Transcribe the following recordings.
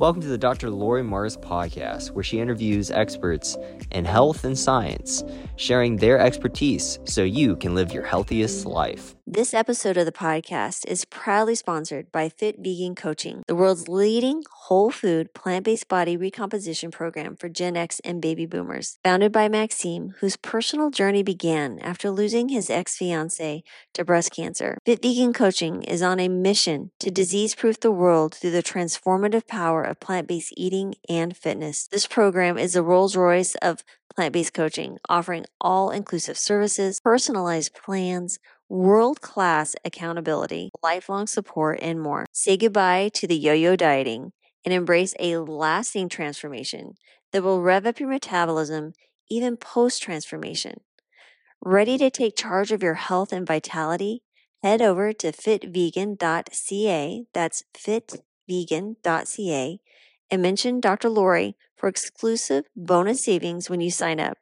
Welcome to the Dr. Lori Marbas podcast, where she interviews experts in health and science, sharing their expertise so you can live your healthiest life. This episode of the podcast is proudly sponsored by Fit Vegan Coaching, the world's leading whole food, plant based body recomposition program for Gen X and baby boomers. Founded by Maxime, whose personal journey began after losing his ex fiance to breast cancer, Fit Vegan Coaching is on a mission to disease proof the world through the transformative power of plant based eating and fitness. This program is the Rolls Royce of plant based coaching, offering all inclusive services, personalized plans, world class accountability, lifelong support, and more. Say goodbye to the yo yo dieting and embrace a lasting transformation that will rev up your metabolism even post transformation. Ready to take charge of your health and vitality? Head over to fitvegan.ca, that's fitvegan.ca, and mention Dr. Lori for exclusive bonus savings when you sign up.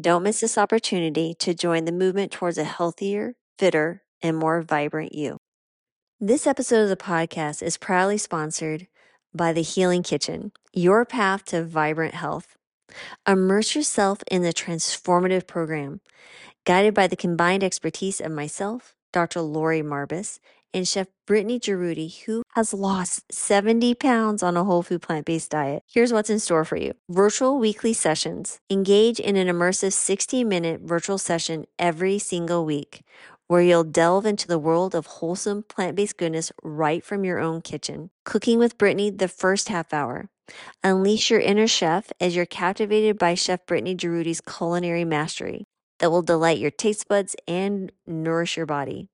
Don't miss this opportunity to join the movement towards a healthier, fitter, and more vibrant you. This episode of the podcast is proudly sponsored by The Healing Kitchen, your path to vibrant health. Immerse yourself in the transformative program, guided by the combined expertise of myself, Dr. Lori Marbas, and Chef Brittany Jaroudi, who has lost 70 pounds on a whole food plant based diet. Here's what's in store for you virtual weekly sessions. Engage in an immersive 60 minute virtual session every single week where you'll delve into the world of wholesome plant based goodness right from your own kitchen. Cooking with Brittany the first half hour. Unleash your inner chef as you're captivated by Chef Brittany Jaroudi's culinary mastery that will delight your taste buds and nourish your body.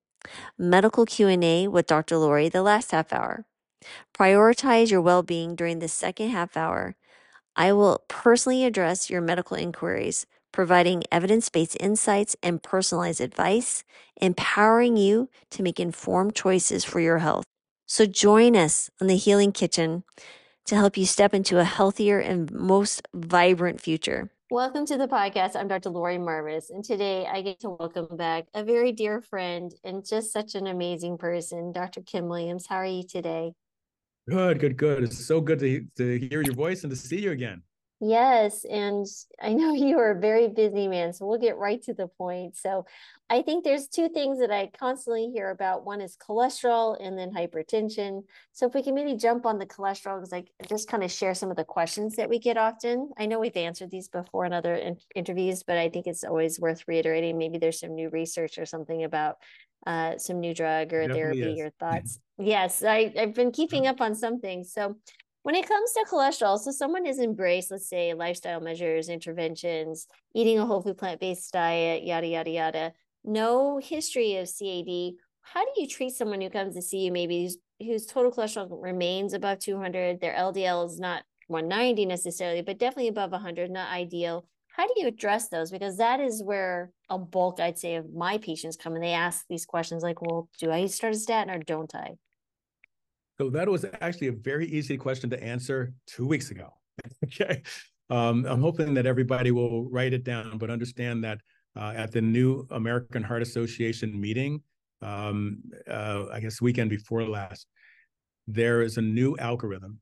Medical Q&A with Dr. Lori the last half hour. Prioritize your well-being during the second half hour. I will personally address your medical inquiries providing evidence based insights and personalized advice, empowering you to make informed choices for your health. So join us on the Healing Kitchen to help you step into a healthier and most vibrant future. Welcome to the podcast. I'm Dr. Lori Marbas, and today I get to welcome back a very dear friend and just such an amazing person, Dr. Kim Williams. How are you today? Good, good, good. It's so good to, to hear your voice and to see you again. Yes, and I know you are a very busy man, so we'll get right to the point. So, I think there's two things that I constantly hear about. One is cholesterol and then hypertension. So, if we can maybe jump on the cholesterol, because I just kind of share some of the questions that we get often. I know we've answered these before in other in- interviews, but I think it's always worth reiterating. Maybe there's some new research or something about uh, some new drug or therapy or thoughts. yes, I, I've been keeping up on some things. So, when it comes to cholesterol, so someone has embraced, let's say, lifestyle measures, interventions, eating a whole food plant based diet, yada, yada, yada, no history of CAD. How do you treat someone who comes to see you, maybe whose, whose total cholesterol remains above 200? Their LDL is not 190 necessarily, but definitely above 100, not ideal. How do you address those? Because that is where a bulk, I'd say, of my patients come and they ask these questions like, well, do I start a statin or don't I? So that was actually a very easy question to answer two weeks ago. okay. Um, I'm hoping that everybody will write it down, but understand that uh, at the new American Heart Association meeting, um, uh, I guess weekend before last, there is a new algorithm.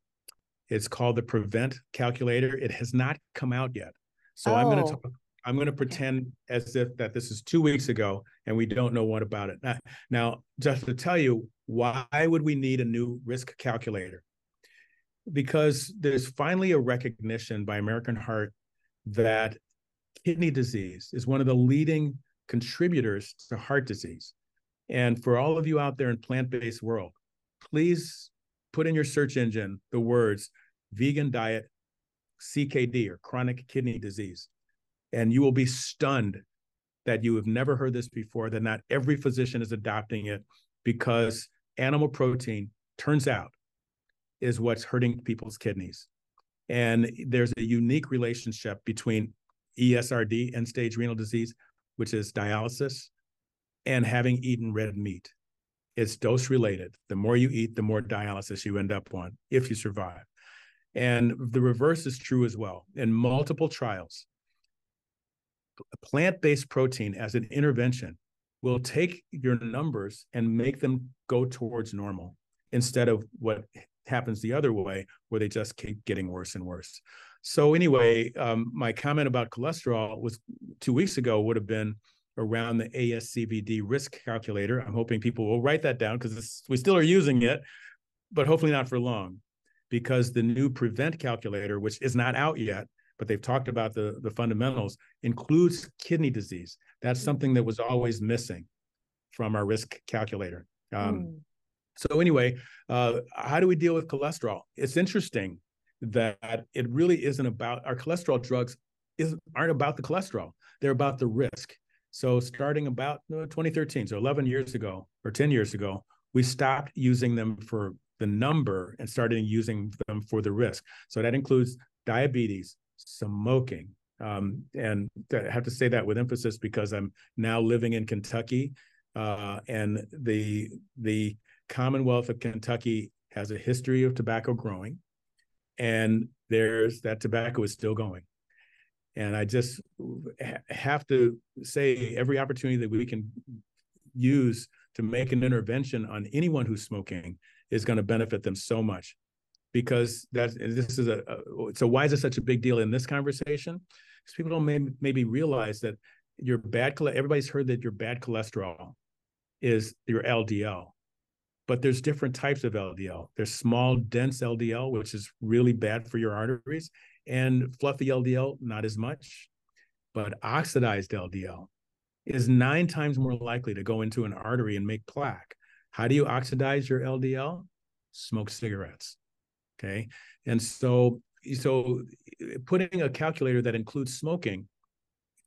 It's called the Prevent Calculator. It has not come out yet, so oh. I'm going to talk I'm going to pretend as if that this is two weeks ago and we don't know what about it. Now, now, just to tell you, why would we need a new risk calculator? Because there's finally a recognition by American Heart that kidney disease is one of the leading contributors to heart disease. And for all of you out there in plant-based world, please put in your search engine the words vegan diet CKD or chronic kidney disease and you will be stunned that you have never heard this before, that not every physician is adopting it because animal protein turns out is what's hurting people's kidneys. And there's a unique relationship between ESRD, end stage renal disease, which is dialysis, and having eaten red meat. It's dose related. The more you eat, the more dialysis you end up on if you survive. And the reverse is true as well. In multiple trials, plant-based protein as an intervention will take your numbers and make them go towards normal instead of what happens the other way, where they just keep getting worse and worse. So anyway, um, my comment about cholesterol was two weeks ago would have been around the ASCVD risk calculator. I'm hoping people will write that down because we still are using it, but hopefully not for long, because the new prevent calculator, which is not out yet, but they've talked about the the fundamentals, includes kidney disease. That's something that was always missing from our risk calculator. Um, mm. So anyway, uh, how do we deal with cholesterol? It's interesting that it really isn't about our cholesterol drugs isn't aren't about the cholesterol. They're about the risk. So starting about uh, 2013, so 11 years ago or 10 years ago, we stopped using them for the number and started using them for the risk. So that includes diabetes, smoking, um, and I have to say that with emphasis because I'm now living in Kentucky, uh, and the the Commonwealth of Kentucky has a history of tobacco growing, and there's that tobacco is still going. And I just have to say every opportunity that we can use to make an intervention on anyone who's smoking is going to benefit them so much because that this is a, a, so why is it such a big deal in this conversation because people don't may, maybe realize that your bad everybody's heard that your bad cholesterol is your ldl but there's different types of LDL. There's small, dense LDL, which is really bad for your arteries, and fluffy LDL, not as much. But oxidized LDL is nine times more likely to go into an artery and make plaque. How do you oxidize your LDL? Smoke cigarettes. Okay. And so, so putting a calculator that includes smoking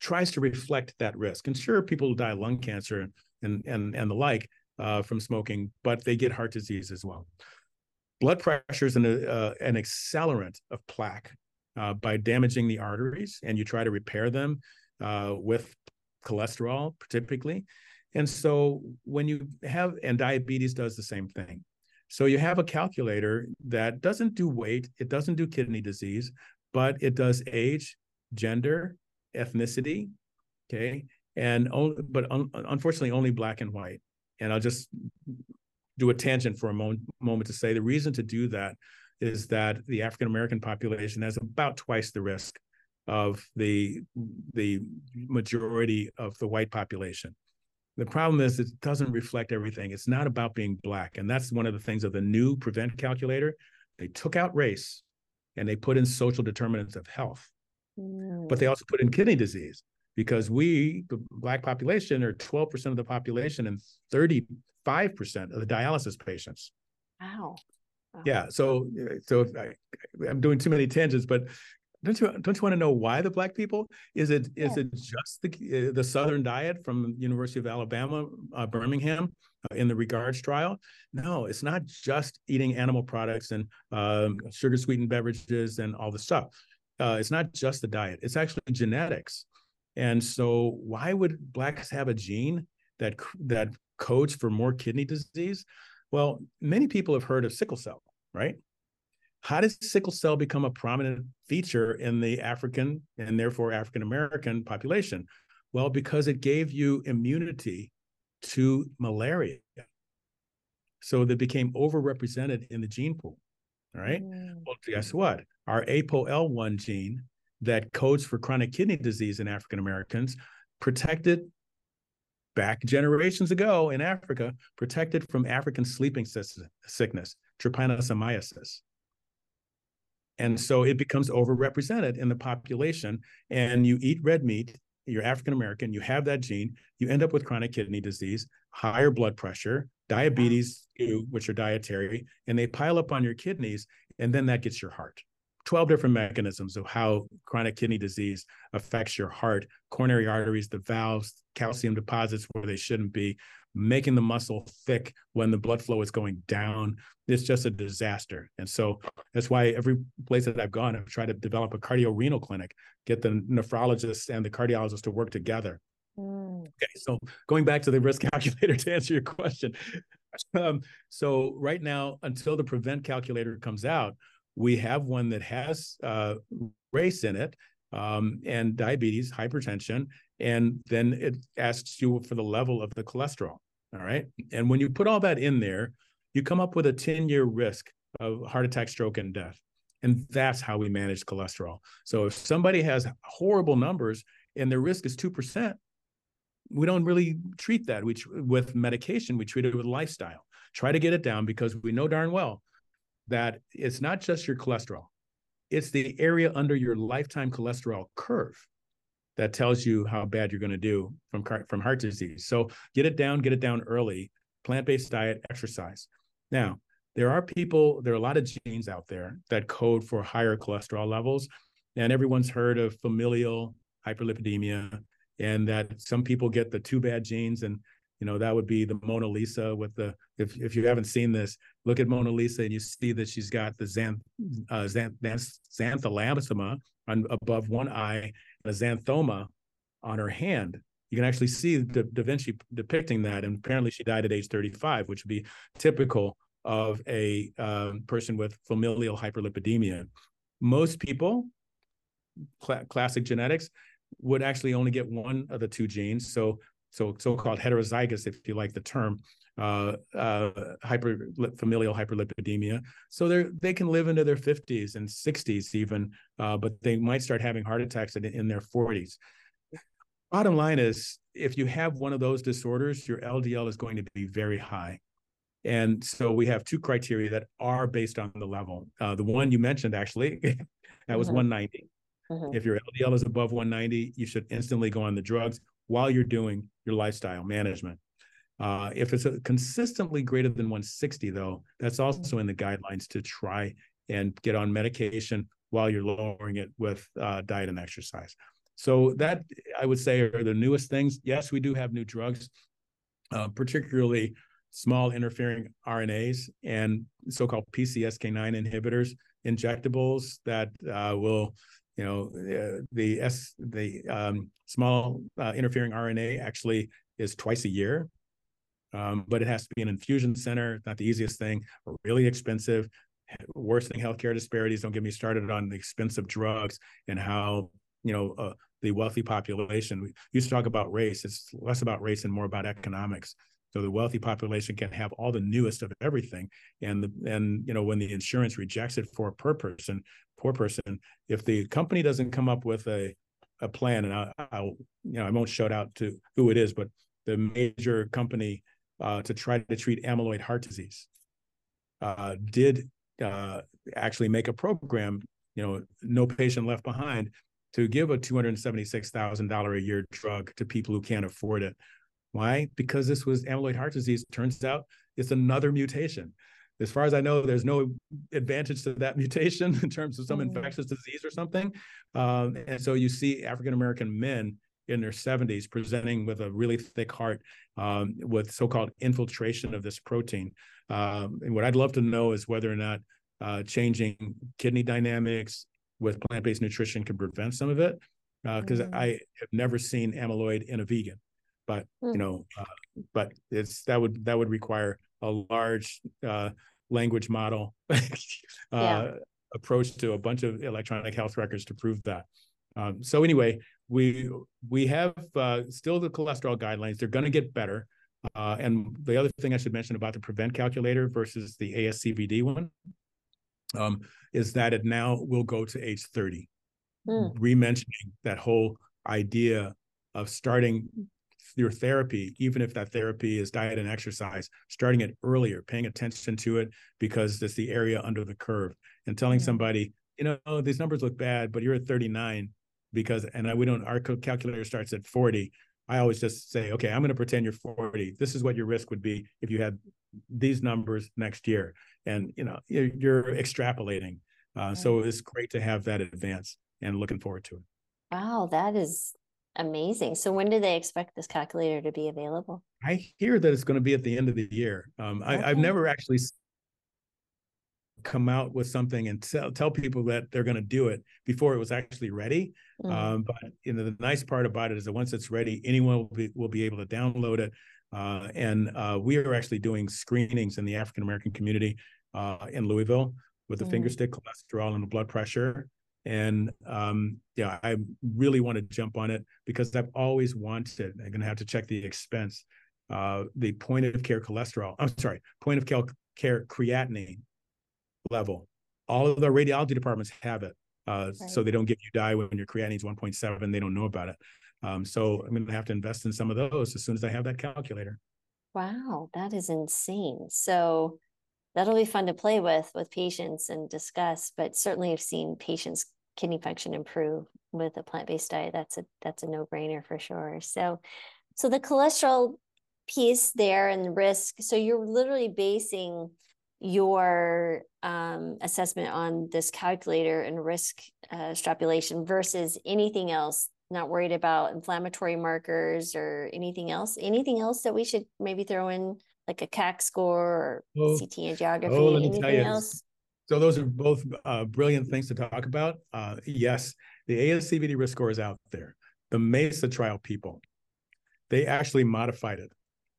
tries to reflect that risk. And sure, people die lung cancer and and and the like, uh, from smoking, but they get heart disease as well. Blood pressure is an, uh, an accelerant of plaque uh, by damaging the arteries, and you try to repair them uh, with cholesterol, typically. And so when you have, and diabetes does the same thing. So you have a calculator that doesn't do weight, it doesn't do kidney disease, but it does age, gender, ethnicity, okay, and only, but un- unfortunately only black and white. And I'll just do a tangent for a mo- moment to say the reason to do that is that the African American population has about twice the risk of the the majority of the white population. The problem is it doesn't reflect everything. It's not about being black, and that's one of the things of the new prevent calculator. They took out race, and they put in social determinants of health, mm. but they also put in kidney disease because we, the Black population, are 12% of the population and 35% of the dialysis patients. Wow. wow. Yeah. So, so I, I'm doing too many tangents, but don't you don't you want to know why the black people? Is it is yeah. it just the uh, the Southern diet from University of Alabama, uh, Birmingham, uh, in the regards trial? No, it's not just eating animal products and um, sugar sweetened beverages and all the stuff. Uh, it's not just the diet; it's actually genetics. And so, why would blacks have a gene that that codes for more kidney disease? Well, many people have heard of sickle cell, right? How does sickle cell become a prominent feature in the African and therefore African American population? Well, because it gave you immunity to malaria. So they became overrepresented in the gene pool. All right. Mm. Well, guess what? Our ApoL1 gene that codes for chronic kidney disease in African Americans, protected back generations ago in Africa, protected from African sleeping sickness, trypanosomiasis. And so it becomes overrepresented in the population. And you eat red meat, you're African American, you have that gene, you end up with chronic kidney disease, higher blood pressure, diabetes, which are dietary, and they pile up on your kidneys, and then that gets your heart. 12 different mechanisms of how chronic kidney disease affects your heart, coronary arteries, the valves, calcium deposits where they shouldn't be, making the muscle thick when the blood flow is going down. It's just a disaster. And so that's why every place that I've gone, I've tried to develop a cardiorenal clinic, get the nephrologist and the cardiologist to work together. Mm. Okay, so going back to the risk calculator to answer your question. Um, so right now, until the prevent calculator comes out, we have one that has uh, race in it um, and diabetes, hypertension, and then it asks you for the level of the cholesterol. All right. And when you put all that in there, you come up with a 10 year risk of heart attack, stroke, and death. And that's how we manage cholesterol. So if somebody has horrible numbers and their risk is 2%, we don't really treat that we, with medication. We treat it with lifestyle. Try to get it down because we know darn well that it's not just your cholesterol, it's the area under your lifetime cholesterol curve that tells you how bad you're going to do from, from heart disease. So get it down, get it down early, plant based diet, exercise. Now, there are people, there are a lot of genes out there that code for higher cholesterol levels. And everyone's heard of familial hyperlipidemia, and that some people get the two bad genes. And, you know, that would be the Mona Lisa with the, if, if you haven't seen this, look at Mona Lisa and you see that she's got the xanth, uh, xanth, xantholamasma on above one eye, and a xanthoma on her hand you can actually see da, da, Vinci depicting that. And apparently, she died at age 35, which would be typical of a um, person with familial hyperlipidemia. Most people, cl- classic genetics, would actually only get one of the two genes. So, so so-called heterozygous, if you like the term, uh, uh, hyper familial hyperlipidemia. So they they can live into their 50s and 60s even, uh, but they might start having heart attacks in, in their 40s. Bottom line is, if you have one of those disorders, your LDL is going to be very high. And so we have two criteria that are based on the level. Uh, the one you mentioned actually, that was mm-hmm. 190. Mm-hmm. If your LDL is above 190, you should instantly go on the drugs while you're doing your lifestyle management. Uh, if it's consistently greater than 160, though, that's also in the guidelines to try and get on medication while you're lowering it with uh, diet and exercise. So that I would say are the newest things. Yes, we do have new drugs, uh, particularly small interfering RNAs and so-called PCSK9 inhibitors, injectables that uh, will, you know, uh, the S the um, small uh, interfering RNA actually is twice a year, um, but it has to be an infusion center. Not the easiest thing, really expensive, worsening healthcare disparities. Don't get me started on the expensive drugs and how you know uh, the wealthy population. We used to talk about race. It's less about race and more about economics. So the wealthy population can have all the newest of everything, and the and you know when the insurance rejects it for a per person, poor person, if the company doesn't come up with a a plan, and I, will you know I won't shout out to who it is, but the major company uh, to try to treat amyloid heart disease uh, did uh, actually make a program, you know, no patient left behind, to give a two hundred seventy six thousand dollar a year drug to people who can't afford it why? Because this was amyloid heart disease. Turns out it's another mutation. As far as I know, there's no advantage to that mutation in terms of some mm-hmm. infectious disease or something. Um, and so you see African American men in their 70s presenting with a really thick heart um, with so-called infiltration of this protein. Um, and what I'd love to know is whether or not uh, changing kidney dynamics with plant-based nutrition can prevent some of it. Because uh, mm-hmm. I have never seen amyloid in a vegan but mm. you know uh, but it's that would that would require a large uh, language model uh, yeah. approach to a bunch of electronic health records to prove that um, so anyway we we have uh, still the cholesterol guidelines they're going to get better uh, and the other thing i should mention about the prevent calculator versus the ascvd one um, is that it now will go to age 30 mm. re-mentioning that whole idea of starting your therapy, even if that therapy is diet and exercise, starting it earlier, paying attention to it because it's the area under the curve, and telling mm-hmm. somebody, you know, oh, these numbers look bad, but you're at 39 because, and I, we don't, our calculator starts at 40. I always just say, okay, I'm going to pretend you're 40. This is what your risk would be if you had these numbers next year, and you know, you're, you're extrapolating. Uh, So it's great to have that advance, and looking forward to it. Wow, that is Amazing. So when do they expect this calculator to be available? I hear that it's going to be at the end of the year. Um, okay. I, have never actually come out with something and tell, tell people that they're going to do it before it was actually ready. Mm. Um, but you know, the nice part about it is that once it's ready, anyone will be, will be able to download it. Uh, and uh, we are actually doing screenings in the African American community uh, in Louisville with the mm. finger stick cholesterol and the blood pressure and um, yeah, I really want to jump on it because I've always wanted. I'm going to have to check the expense. Uh, the point of care cholesterol. I'm sorry, point of care creatinine level. All of the radiology departments have it, uh, Right. so they don't give you dye when your creatinine's 1.7. They don't know about it. Um, so I'm going to have to invest in some of those as soon as I have that calculator. Wow, that is insane. So that'll be fun to play with with patients and discuss, but certainly I've seen patients' kidney function improve with a plant-based diet. That's a that's a no-brainer for sure. So so the cholesterol piece there and the risk, so you're literally basing your um, assessment on this calculator and risk uh, extrapolation versus anything else not worried about inflammatory markers or anything else. Anything else that we should maybe throw in, like a CAC score or Oh, CT angiography? oh, let me tell anything else? So those are both uh, brilliant things to talk about. Uh, yes, the ASCVD risk score is out there. The MESA trial people, they actually modified it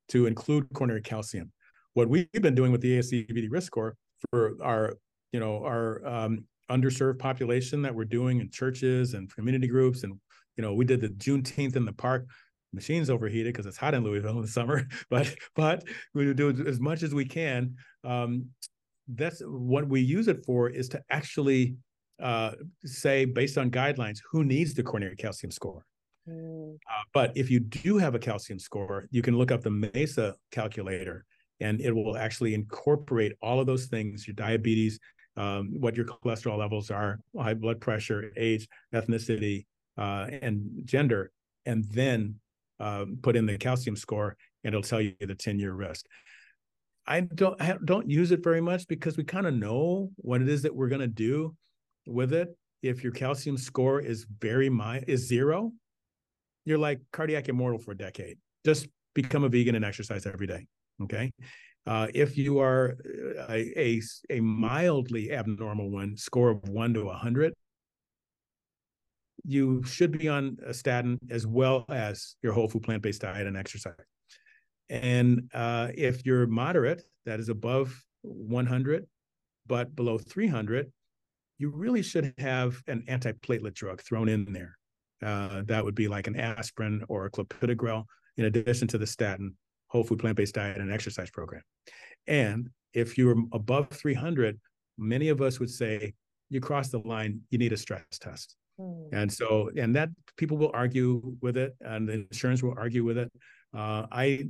to include coronary calcium. What we've been doing with the ASCVD risk score for our, you know, our um, underserved population that we're doing in churches and community groups, and you know, we did the Juneteenth in the park. Machines overheated because it's hot in Louisville in the summer, but but we do as much as we can. Um, that's what we use it for is to actually uh, say based on guidelines who needs the coronary calcium score. Mm, uh, but if you do have a calcium score you can look up the mesa calculator and it will actually incorporate all of those things your diabetes um, what your cholesterol levels are high blood pressure age ethnicity uh, and gender and then um, put in the calcium score and it'll tell you the 10 year risk I don't I don't use it very much because we kind of know what it is that we're going to do with it. If your calcium score is very my is zero, you're like cardiac immortal for a decade. Just become a vegan and exercise every day. Okay. Uh, if you are a, a a mildly abnormal one, score of one to a hundred, you should be on a statin as well as your whole food plant based diet and exercise. And uh, if you're moderate, that is above 100, but below 300, you really should have an antiplatelet drug thrown in there. Uh, that would be like an aspirin or a clopidogrel, in addition to the statin, whole food plant based diet and exercise program. And if you're above 300, many of us would say you cross the line, you need a stress test. mm, And so, and that people will argue with it, and the insurance will argue with it. Uh, I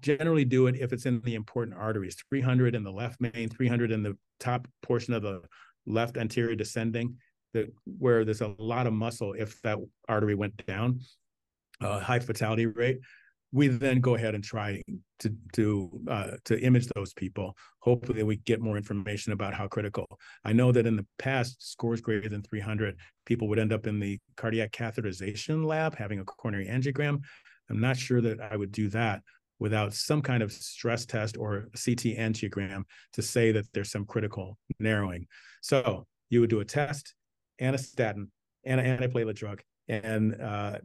generally do it if it's in the important arteries 300 in the left main, 300 in the top portion of the left anterior descending, the, where there's a lot of muscle if that artery went down, uh, high fatality rate. We then go ahead and try to to uh, to image those people. Hopefully, we get more information about how critical. I know that in the past, scores greater than 300, people would end up in the cardiac catheterization lab having a coronary angiogram. I'm not sure that I would do that without some kind of stress test or CT angiogram to say that there's some critical narrowing. So you would do a test and a statin and an antiplatelet drug and uh,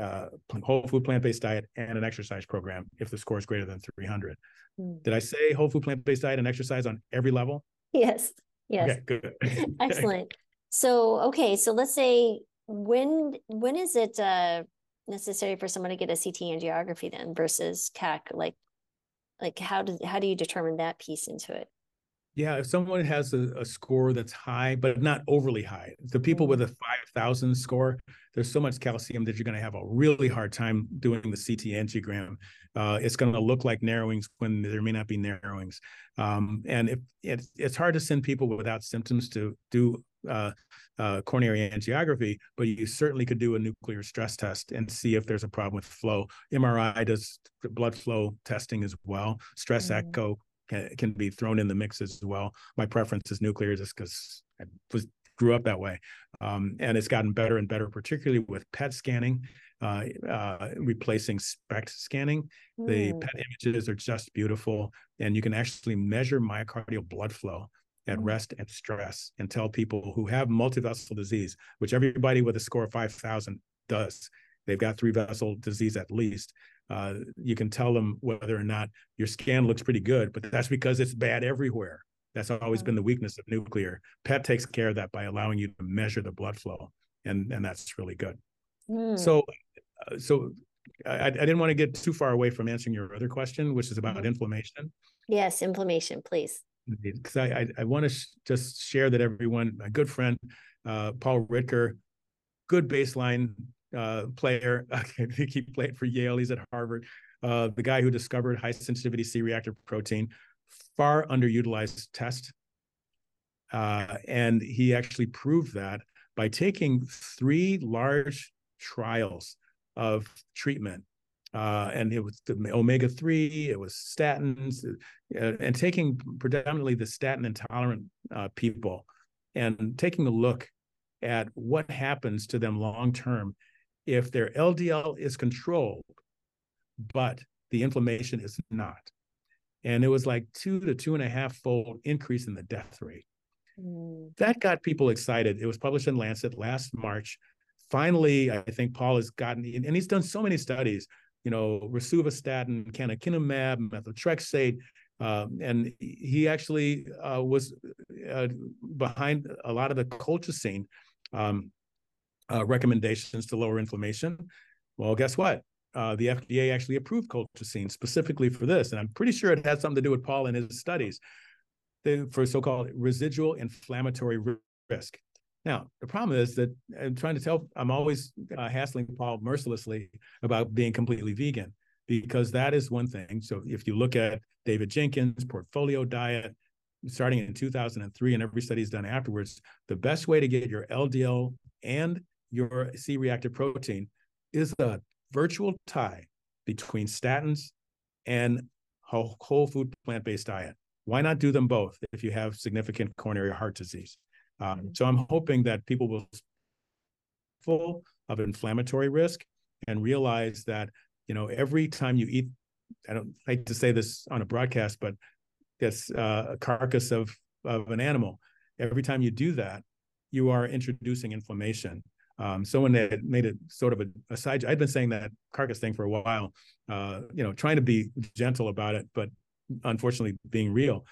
uh, whole food plant-based diet and an exercise program if the score is greater than 300. mm. Did I say whole food plant-based diet and exercise on every level? Yes, yes. Okay, good. Excellent. So, okay, so let's say when when is it uh necessary for someone to get a CT angiography then versus CAC? Like, like how do how do you determine that piece into it? Yeah, if someone has a, a score that's high, but not overly high, the people with a 5,000 score, there's so much calcium that you're going to have a really hard time doing the CT angiogram. Uh, it's going to look like narrowings when there may not be narrowings. Um, and if it's, it's hard to send people without symptoms to do uh, uh, coronary angiography, but you certainly could do a nuclear stress test and see if there's a problem with flow. MRI does blood flow testing as well. Stress Mhm. echo can, can be thrown in the mix as well. My preference is nuclear just because I was grew up that way. Um, and it's gotten better and better, particularly with PET scanning, uh, uh, replacing SPECT scanning. The Mm, PET images are just beautiful, and you can actually measure myocardial blood flow at Mm. rest and stress and tell people who have multivessel disease, which everybody with a score of 5,000 does. They've got three vessel disease at least. Uh, you can tell them whether or not your scan looks pretty good, but that's because it's bad everywhere. That's always been the weakness of nuclear. PET takes care of that by allowing you to measure the blood flow, and and that's really good. mm, So, uh, so I, I didn't want to get too far away from answering your other question, which is about Mhm. inflammation. yes, inflammation, please. Because I, I, I want to sh- just share that everyone, my good friend uh, Paul Ridker, good baseline uh, player. he played for Yale. He's at Harvard. Uh, the guy who discovered high sensitivity C-reactive protein, far underutilized test, uh, and he actually proved that by taking three large trials of treatment uh, and it was the omega 3 it was statins uh, and taking predominantly the statin intolerant uh, people and taking a look at what happens to them long term if their ldl is controlled but the inflammation is not. And it was like two to two and a half fold increase in the death rate. Mm. that got people excited. It was published in lancet last march. Finally i think paul has gotten and he's done so many studies you know, rosuvastatin, canakinumab, methotrexate, uh, and he actually uh, was uh, behind a lot of the colchicine um, uh, recommendations to lower inflammation. Well, guess what? Uh, the FDA actually approved colchicine specifically for this, and I'm pretty sure it had something to do with Paul and his studies for so-called residual inflammatory risk. Now, the problem is that I'm trying to tell, I'm always uh, hassling Paul mercilessly about being completely vegan because that is one thing. So if you look at David Jenkins' portfolio diet, starting in 2003 and every study done afterwards, the best way to get your LDL and your C reactive protein is a virtual tie between statins and whole, whole food plant based diet. Why not do them both if you have significant coronary heart disease? Um, so I'm hoping that people will full of inflammatory risk and realize that you know every time you eat, I don't like to say this on a broadcast, but it's uh, a carcass of of an animal. Every time you do that, you are introducing inflammation. Um, someone that made it sort of a, a side. I'd been saying that carcass thing for a while, uh, you know, trying to be gentle about it, but unfortunately being real.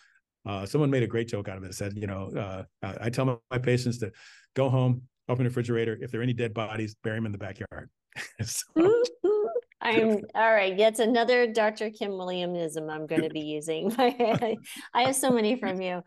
Uh, someone made a great joke out of it. Said, you know, uh, I tell my, my, patients to go home, open the refrigerator. If there are any dead bodies, bury them in the backyard. so, I'm all right. That's another Dr. Kim Williamism I'm going to be using. I have so many from you.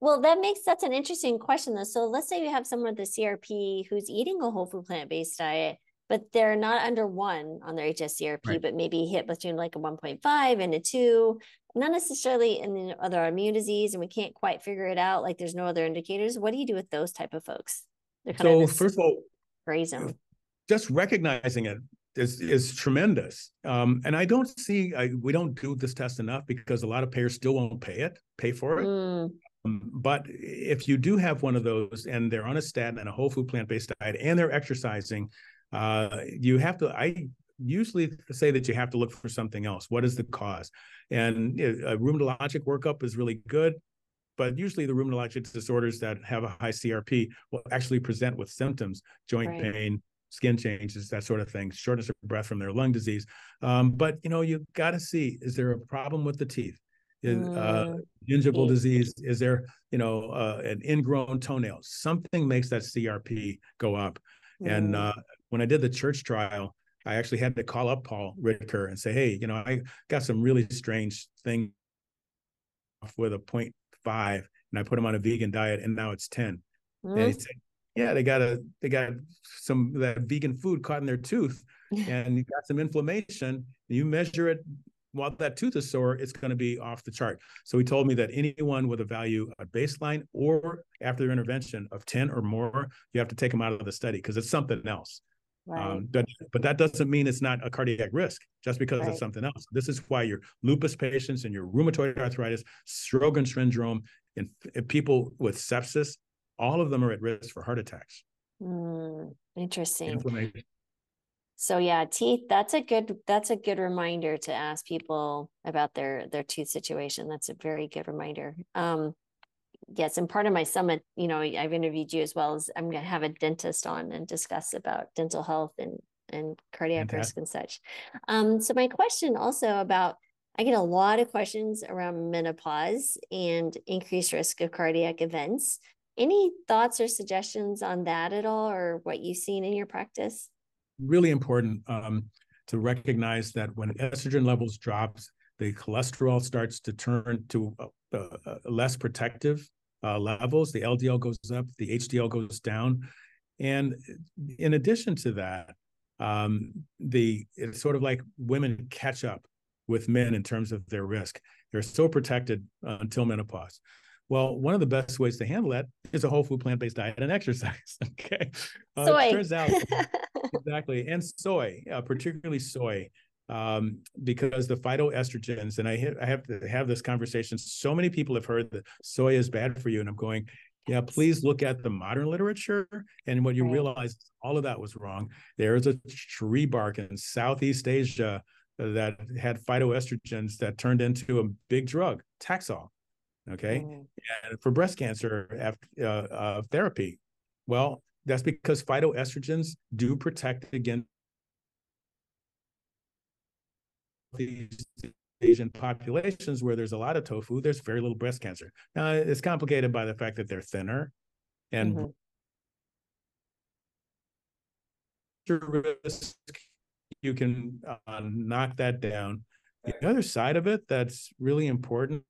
Well, that makes that's an interesting question though. So let's say you have someone with a CRP who's eating a whole food plant based diet, but they're not under one on their HSCRP, right. but maybe hit between like a 1.5 and a two not necessarily in the other immune disease and we can't quite figure it out like there's no other indicators. What do you do with those type of folks? So of first of all raise them just recognizing it is is tremendous. Um, and i don't see I, we don't do this test enough because a lot of payers still won't pay it pay for it. Mm. um, but if you do have one of those and they're on a statin and a whole food plant-based diet and they're exercising uh, you have to i usually say that you have to look for something else. What is the cause? And a rheumatologic workup is really good, but usually the rheumatologic disorders that have a high CRP will actually present with symptoms, joint right. pain, skin changes, that sort of thing, shortness of breath from their lung disease. Um, but you know, you got to see: is there a problem with the teeth? Is, uh, mm. gingival disease? Is there, you know, uh, an ingrown toenail? Something makes that CRP go up. Mm. And uh, when I did the church trial, I actually had to call up Paul Ridker and say, hey, you know, I got some really strange thing with a 0.5 and I put him on a vegan diet and now it's 10. Mm-hmm. And he mm-hmm. said, yeah, they got a they got some that vegan food caught in their tooth and you got some inflammation. You measure it while that tooth is sore, it's going to be off the chart. So he told me that anyone with a value a baseline or after their intervention of 10 or more, you have to take them out of the study because it's something else. Um, right. Um, but, but that doesn't mean it's not a cardiac risk just because right. it's something else. This is why your lupus patients and your rheumatoid arthritis, Sjogren syndrome, and, and people with sepsis, all of them are at risk for heart attacks. Mm, interesting. So yeah, teeth. That's a good. That's a good reminder to ask people about their their tooth situation. That's a very good reminder. Um, yes and part of my summit you know i've interviewed you as well as i'm going to have a dentist on and discuss about dental health and and cardiac okay. risk and such. Um so my question also about i get a lot of questions around menopause and increased risk of cardiac events. Any thoughts or suggestions on that at all or what you've seen in your practice? Really important um, to recognize that when estrogen levels drops the cholesterol starts to turn to uh, uh, less protective uh, levels. The LDL goes up, the HDL goes down. And in addition to that, um, the it's sort of like women catch up with men in terms of their risk. They're so protected uh, until menopause. Well, one of the best ways to handle that is a whole food plant based diet and exercise. okay. Uh, soy. turns out, exactly. And soy, uh, particularly soy, um, because the phytoestrogens, and I, ha- I have to have this conversation. So many people have heard that soy is bad for you. And I'm going, yeah, please look at the modern literature. And what you right. realize, all of that was wrong. There's a tree bark in Southeast Asia that had phytoestrogens that turned into a big drug, Taxol. Okay. Mm. And for breast cancer uh, uh, therapy, well, that's because phytoestrogens do protect against these Asian populations where there's a lot of tofu, there's very little breast cancer. Now, it's complicated by the fact that they're thinner and mm-hmm. you can uh, knock that down. The other side of it that's really important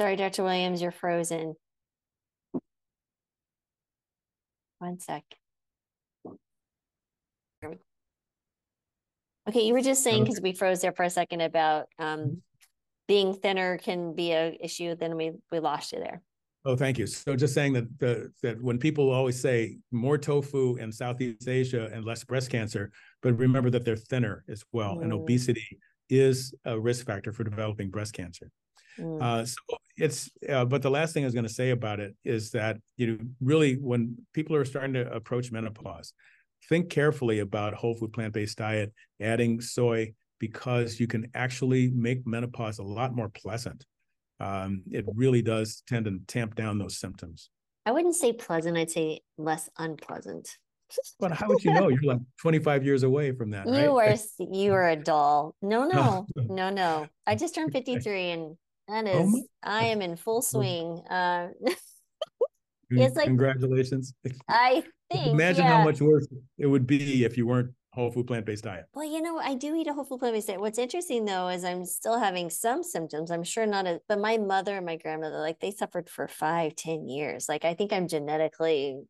Sorry, Dr. Williams, you're frozen. One sec. Okay, you were just saying because we froze there for a second about um, being thinner can be a issue. Then we we lost you there. Oh, thank you. So just saying that the that when people always say more tofu in Southeast Asia and less breast cancer, but remember that they're thinner as well, mm. and obesity is a risk factor for developing breast cancer. Mm. Uh, so it's uh, but the last thing I was going to say about it is that you know really when people are starting to approach menopause, think carefully about whole food plant based diet, adding soy because you can actually make menopause a lot more pleasant. Um, it really does tend to tamp down those symptoms. I wouldn't say pleasant. I'd say less unpleasant. But how would you know? You're like 25 years away from that. You right? are you are a doll. No, no, no, no. I just turned 53 and that oh oh I am in full swing. Uh, it's like congratulations. I think. Imagine yeah. how much worse it would be if you weren't whole food plant based diet. Well, you know, I do eat a whole food plant based diet. What's interesting though is I'm still having some symptoms. I'm sure not, a, but my mother and my grandmother, like they suffered for five, ten years. Like I think I'm genetically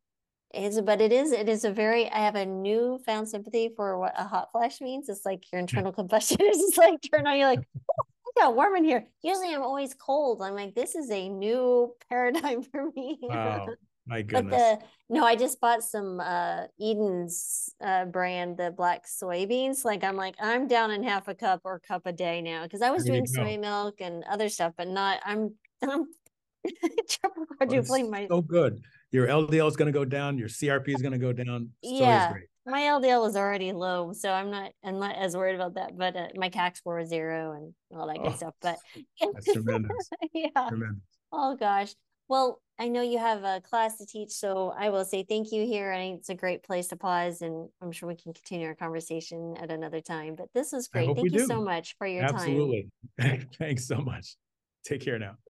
is but it is it is a very i have a newfound sympathy for what a hot flash means it's like your internal combustion is just like turn on you're like got warm in here. Usually I'm always cold. I'm like, this is a new paradigm for me. Wow. My goodness. But the no, I just bought some uh Eden's uh brand, the black soybeans. Like I'm like, I'm down in half a cup or cup a day now because I was doing soy milk and other stuff, but not I'm I'm triple quadrupling my so good. Your LDL is going to go down, your CRP is going to go down. Soy yeah my LDL was already low, so I'm not I'm not as worried about that. But uh, my CAC score was zero and all that good oh, stuff. But that's tremendous. yeah. Tremendous. Oh gosh. Well, I know you have a class to teach, so I will say thank you here. I think it's a great place to pause, and I'm sure we can continue our conversation at another time. But this was great. Thank you do. so much for your Absolutely. time. Absolutely. Thanks so much. Take care now.